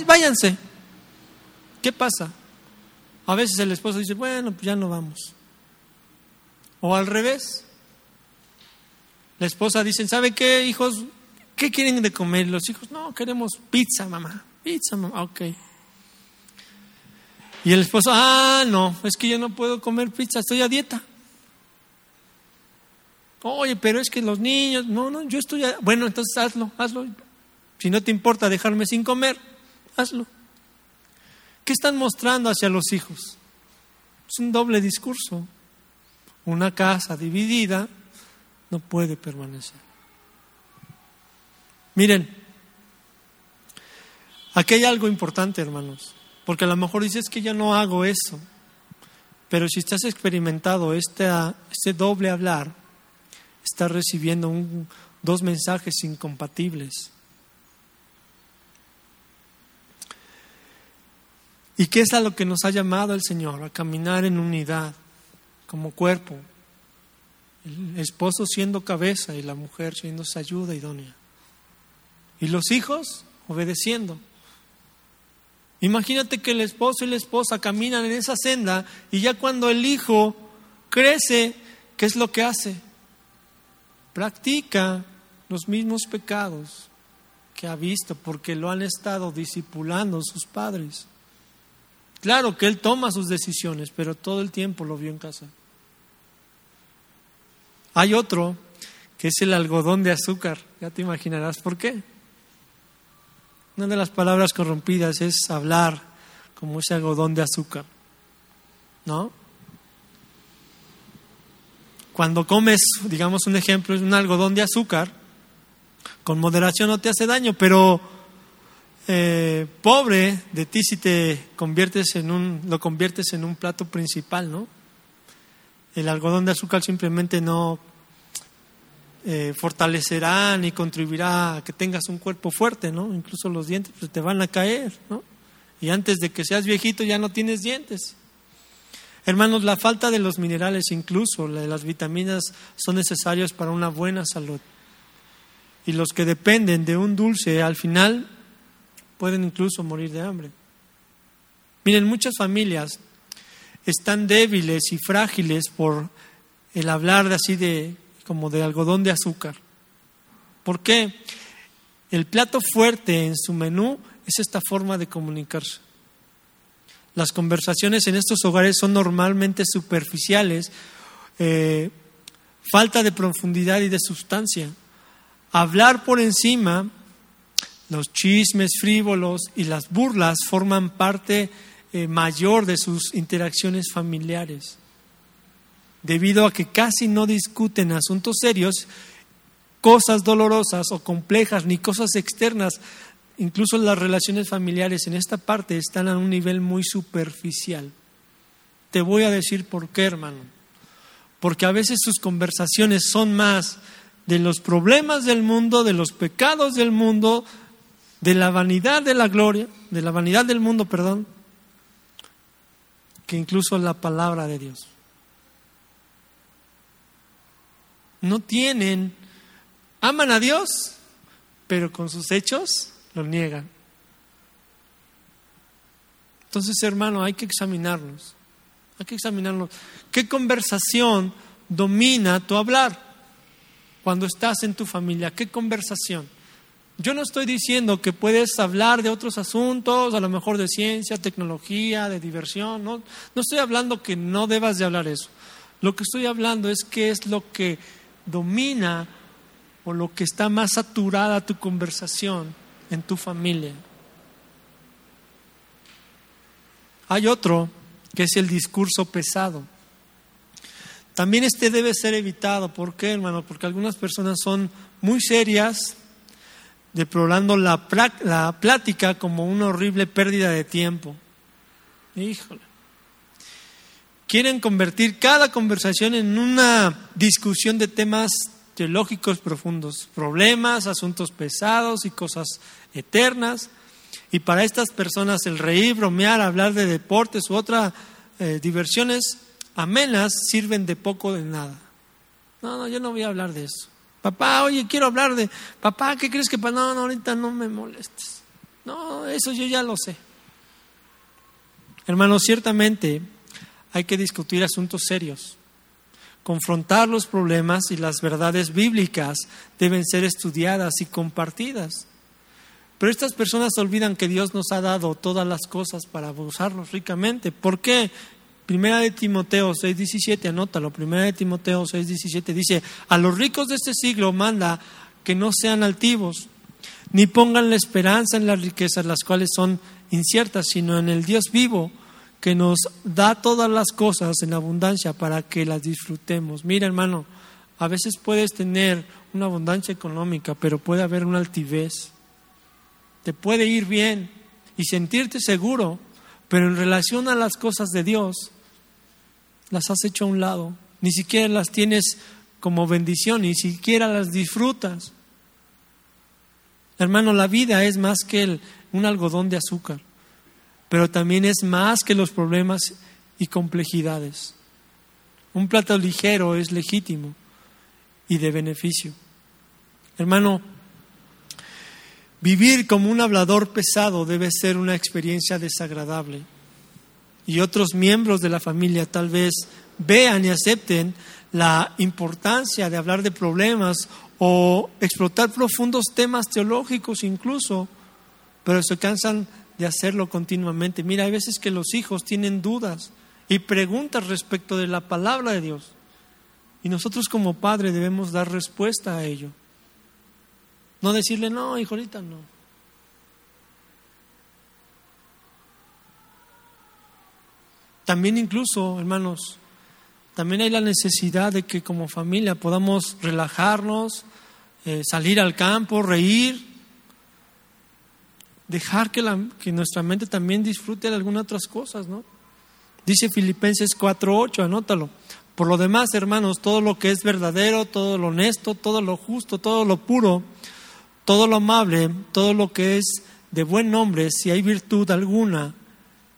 váyanse. ¿Qué pasa? A veces el esposo dice, bueno, pues ya no vamos. O al revés. La esposa dice, ¿sabe qué, hijos? ¿Qué quieren de comer? Los hijos, no, queremos pizza, mamá. Pizza, mamá. Ok. Y el esposo, ah, no, es que yo no puedo comer pizza, estoy a dieta. Oye, pero es que los niños, no, no, yo estoy a... Bueno, entonces hazlo, hazlo. Si no te importa dejarme sin comer, hazlo. ¿Qué están mostrando hacia los hijos? Es un doble discurso. Una casa dividida no puede permanecer. Miren, aquí hay algo importante, hermanos, porque a lo mejor dices que ya no hago eso, pero si estás experimentado este, este doble hablar, estás recibiendo dos mensajes incompatibles. ¿Y qué es a lo que nos ha llamado el Señor? A caminar en unidad, como cuerpo. El esposo siendo cabeza y la mujer siendo su ayuda idónea. Y los hijos obedeciendo. Imagínate que el esposo y la esposa caminan en esa senda y ya cuando el hijo crece, ¿qué es lo que hace? Practica los mismos pecados que ha visto porque lo han estado discipulando sus padres. Claro que él toma sus decisiones, pero todo el tiempo lo vio en casa. Hay otro que es el algodón de azúcar. Ya te imaginarás por qué. Una de las palabras corrompidas es hablar como ese algodón de azúcar. ¿No? Cuando comes, digamos un ejemplo, es un algodón de azúcar, con moderación no te hace daño, pero eh, pobre de ti si te conviertes en un, lo conviertes en un plato principal, ¿no? El algodón de azúcar simplemente no eh, fortalecerá ni contribuirá a que tengas un cuerpo fuerte, ¿no? Incluso los dientes pues, te van a caer, ¿no? Y antes de que seas viejito ya no tienes dientes. Hermanos, la falta de los minerales, incluso las vitaminas, son necesarios para una buena salud. y los que dependen de un dulce al final pueden incluso morir de hambre. Miren, muchas familias están débiles y frágiles por el hablar de así de como de algodón de azúcar. ¿Por qué? El plato fuerte en su menú es esta forma de comunicarse. Las conversaciones en estos hogares son normalmente superficiales, eh, falta de profundidad y de sustancia. Hablar por encima, los chismes frívolos y las burlas forman parte eh, mayor de sus interacciones familiares. Debido a que casi no discuten asuntos serios, cosas dolorosas o complejas, ni cosas externas, incluso las relaciones familiares en esta parte están a un nivel muy superficial. Te voy a decir por qué, hermano. Porque a veces sus conversaciones son más de los problemas del mundo, de los pecados del mundo, de la vanidad de la gloria, de la vanidad del mundo, perdón, que incluso la palabra de Dios. No tienen, aman a Dios, pero con sus hechos lo niegan. Entonces, hermano, hay que examinarnos. Hay que examinarnos. ¿Qué conversación domina tu hablar cuando estás en tu familia? ¿Qué conversación? Yo no estoy diciendo que puedes hablar de otros asuntos, a lo mejor de ciencia, tecnología, de diversión. No, no estoy hablando que no debas de hablar eso. Lo que estoy hablando es qué es lo que domina o lo que está más saturada tu conversación en tu familia. Hay otro que es el discurso pesado. También este debe ser evitado. ¿Por qué, hermano? Porque algunas personas son muy serias, deplorando la, plática como una horrible pérdida de tiempo. Híjole. Quieren convertir cada conversación en una discusión de temas teológicos profundos, problemas, asuntos pesados y cosas eternas. Y para estas personas el reír, bromear, hablar de deportes u otras eh, diversiones amenas sirven de poco de nada. No, no, yo no voy a hablar de eso. Papá, oye, quiero hablar de, papá, ¿qué crees que pasa? No, no, ahorita no me molestes. No, eso yo ya lo sé. Hermanos, ciertamente hay que discutir asuntos serios. Confrontar los problemas y las verdades bíblicas deben ser estudiadas y compartidas. Pero estas personas olvidan que Dios nos ha dado todas las cosas para usarlos ricamente. ¿Por qué? Primera de Timoteo 6:17, anótalo. Primera de Timoteo 6:17 dice, a los ricos de este siglo manda que no sean altivos, ni pongan la esperanza en las riquezas, las cuales son inciertas, sino en el Dios vivo, que nos da todas las cosas en abundancia para que las disfrutemos. Mira, hermano, a veces puedes tener una abundancia económica, pero puede haber una altivez. Te puede ir bien y sentirte seguro, pero en relación a las cosas de Dios, las has hecho a un lado, ni siquiera las tienes como bendición, ni siquiera las disfrutas. Hermano, la vida es más que un algodón de azúcar, pero también es más que los problemas y complejidades. Un plato ligero es legítimo y de beneficio. Hermano, vivir como un hablador pesado debe ser una experiencia desagradable y otros miembros de la familia tal vez vean y acepten la importancia de hablar de problemas o explotar profundos temas teológicos incluso, pero se cansan de hacerlo continuamente. Mira, hay veces que los hijos tienen dudas y preguntas respecto de la palabra de Dios. Y nosotros como padre debemos dar respuesta a ello. No decirle, no, hijo, ahorita no. También incluso, hermanos, también hay la necesidad de que como familia podamos relajarnos, eh, salir al campo, reír, dejar que, la, que, nuestra mente también disfrute de algunas otras cosas, ¿no? Dice Filipenses 4.8, anótalo. Por lo demás, hermanos, todo lo que es verdadero, todo lo honesto, todo lo justo, todo lo puro, todo lo amable, todo lo que es de buen nombre, si hay virtud alguna,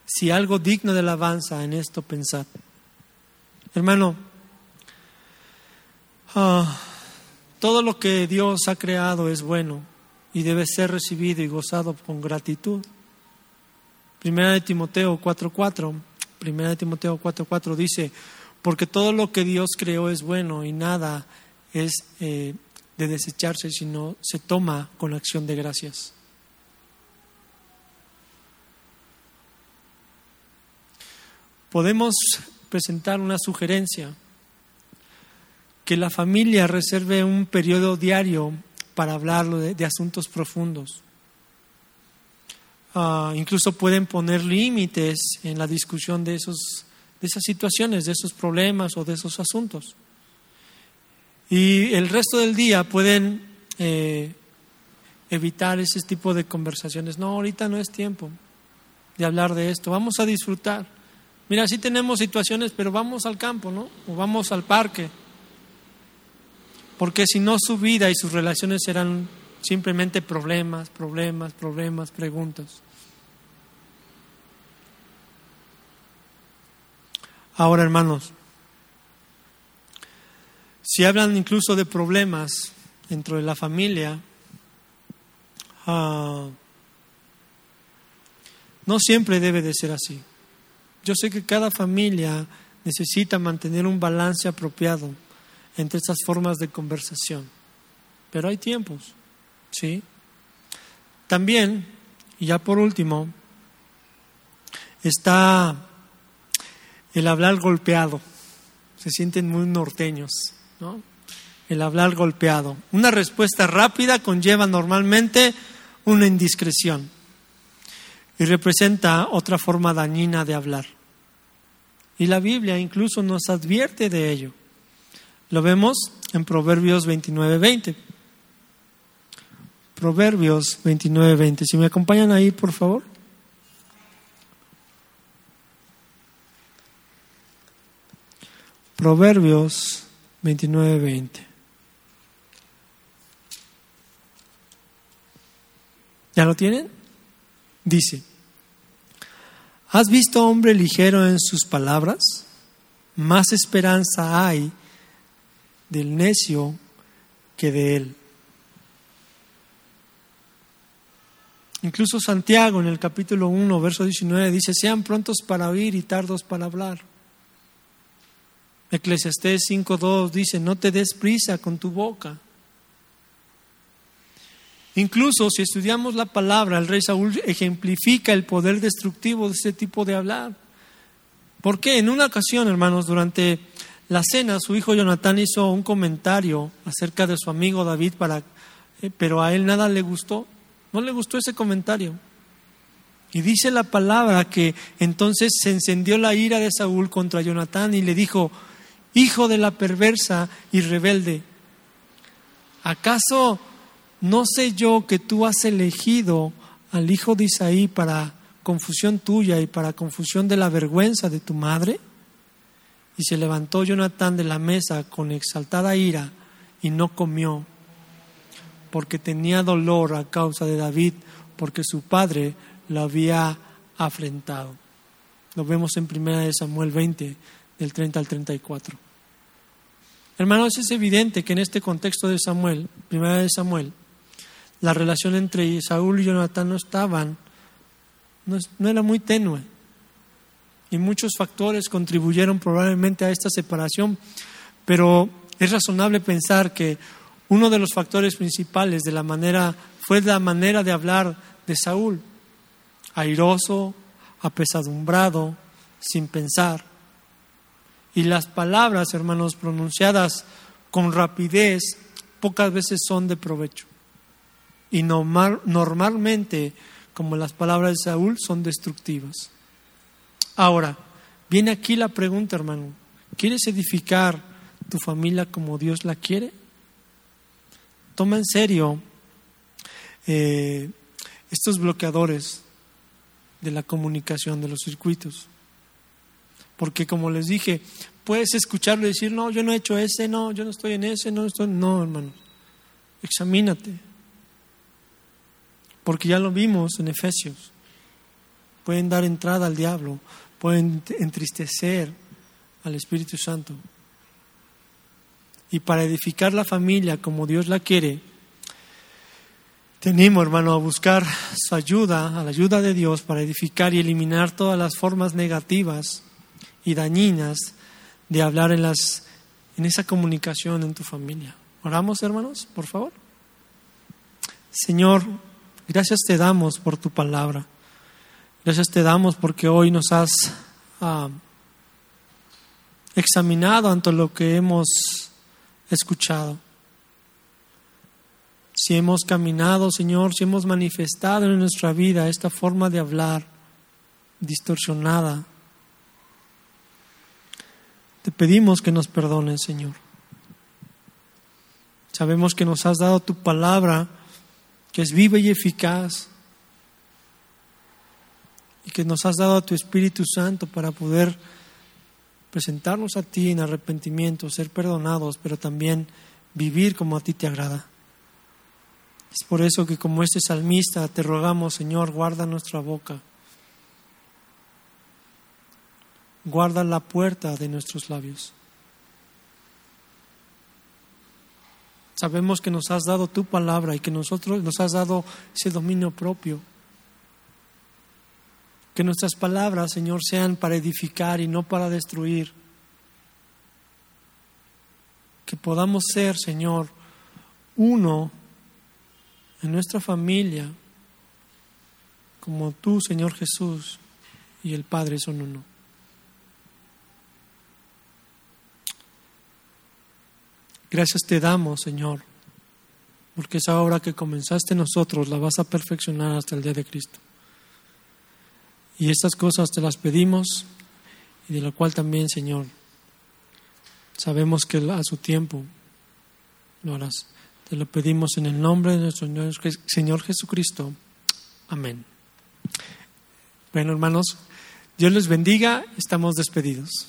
si algo digno de alabanza en esto pensad. Hermano, ah, todo lo que Dios ha creado es bueno y debe ser recibido y gozado con gratitud. Primera de Timoteo 4:4, Primera de Timoteo 4:4 dice, porque todo lo que Dios creó es bueno y nada es eh, de desecharse, sino se toma con acción de gracias. Podemos presentar una sugerencia, que la familia reserve un periodo diario para hablar de, asuntos profundos. Ah, incluso pueden poner límites en la discusión de, esos, de esas situaciones, de esos problemas o de esos asuntos. Y el resto del día pueden eh, evitar ese tipo de conversaciones. No, ahorita no es tiempo de hablar de esto. Vamos a disfrutar. Mira, sí tenemos situaciones, pero vamos al campo, ¿no? O vamos al parque. Porque si no, su vida y sus relaciones serán simplemente problemas, problemas, problemas, preguntas. Ahora, hermanos, si hablan incluso de problemas dentro de la familia, ah, no siempre debe de ser así. Yo sé que cada familia necesita mantener un balance apropiado entre estas formas de conversación, pero hay tiempos, ¿sí? También, y ya por último, está el hablar golpeado. Se sienten muy norteños, ¿no? El hablar golpeado. Una respuesta rápida conlleva normalmente una indiscreción y representa otra forma dañina de hablar. Y la Biblia incluso nos advierte de ello. Lo vemos en Proverbios 29:20. Proverbios 29:20. Si me acompañan ahí, por favor. Proverbios 29:20. ¿Ya lo tienen? Dice, ¿Has visto hombre ligero en sus palabras? Más esperanza hay del necio que de él. Incluso Santiago en el capítulo 1, verso 19 dice, sean prontos para oír y tardos para hablar. Eclesiastés 5.2 dice, no te des prisa con tu boca, Incluso si estudiamos la palabra, el rey Saúl ejemplifica el poder destructivo de ese tipo de hablar. ¿Por qué? En una ocasión, hermanos, durante la cena, su hijo Jonatán hizo un comentario acerca de su amigo David, eh, pero a él nada le gustó. No le gustó ese comentario. Y dice la palabra que entonces se encendió la ira de Saúl contra Jonatán y le dijo, hijo de la perversa y rebelde, ¿acaso ¿no sé yo que tú has elegido al hijo de Isaí para confusión tuya y para confusión de la vergüenza de tu madre? Y se levantó Jonatán de la mesa con exaltada ira y no comió, porque tenía dolor a causa de David, porque su padre lo había afrentado. Lo vemos en 1 Samuel 20, del 30 al 34. Hermanos, es evidente que en este contexto de Samuel, 1 Samuel, la relación entre Saúl y Jonatán no estaban, no, era muy tenue. Y muchos factores contribuyeron probablemente a esta separación, pero es razonable pensar que uno de los factores principales de la manera fue la manera de hablar de Saúl, airoso, apesadumbrado, sin pensar. Y las palabras, hermanos, pronunciadas con rapidez, pocas veces son de provecho y normalmente, como las palabras de Saúl, son destructivas. Ahora, viene aquí la pregunta, hermano, ¿quieres edificar tu familia como Dios la quiere? Toma en serio eh, estos bloqueadores de la comunicación, de los circuitos. Porque como les dije, puedes escucharlo y decir, no, yo no he hecho ese, no, yo no estoy en ese, no estoy... No, hermano, examínate porque ya lo vimos en Efesios. Pueden dar entrada al diablo, pueden entristecer al Espíritu Santo. y para edificar la familia como Dios la quiere, te animo, hermano, a buscar su ayuda, a la ayuda de Dios para edificar y eliminar todas las formas negativas y dañinas de hablar en, las, en esa comunicación en tu familia. Oramos, hermanos, por favor. Señor, gracias te damos por tu palabra. Gracias te damos porque hoy nos has ah, examinado ante lo que hemos escuchado si hemos caminado, Señor, si hemos manifestado en nuestra vida esta forma de hablar distorsionada. Te pedimos que nos perdones, Señor. Sabemos que nos has dado tu palabra, que es viva y eficaz, y que nos has dado a tu Espíritu Santo para poder presentarnos a ti en arrepentimiento, ser perdonados, pero también vivir como a ti te agrada. Es por eso que como este salmista te rogamos, Señor, guarda nuestra boca. Guarda la puerta de nuestros labios. Sabemos que nos has dado tu palabra y que nosotros nos has dado ese dominio propio. Que nuestras palabras, Señor, sean para edificar y no para destruir. Que podamos ser, Señor, uno en nuestra familia, como tú, Señor Jesús, y el Padre son uno. Gracias te damos, Señor, porque esa obra que comenzaste nosotros la vas a perfeccionar hasta el día de Cristo. Y estas cosas te las pedimos y de lo cual también, Señor, sabemos que a su tiempo lo harás. Te lo pedimos en el nombre de nuestro Señor Jesucristo. Amén. Bueno, hermanos, Dios les bendiga. Estamos despedidos.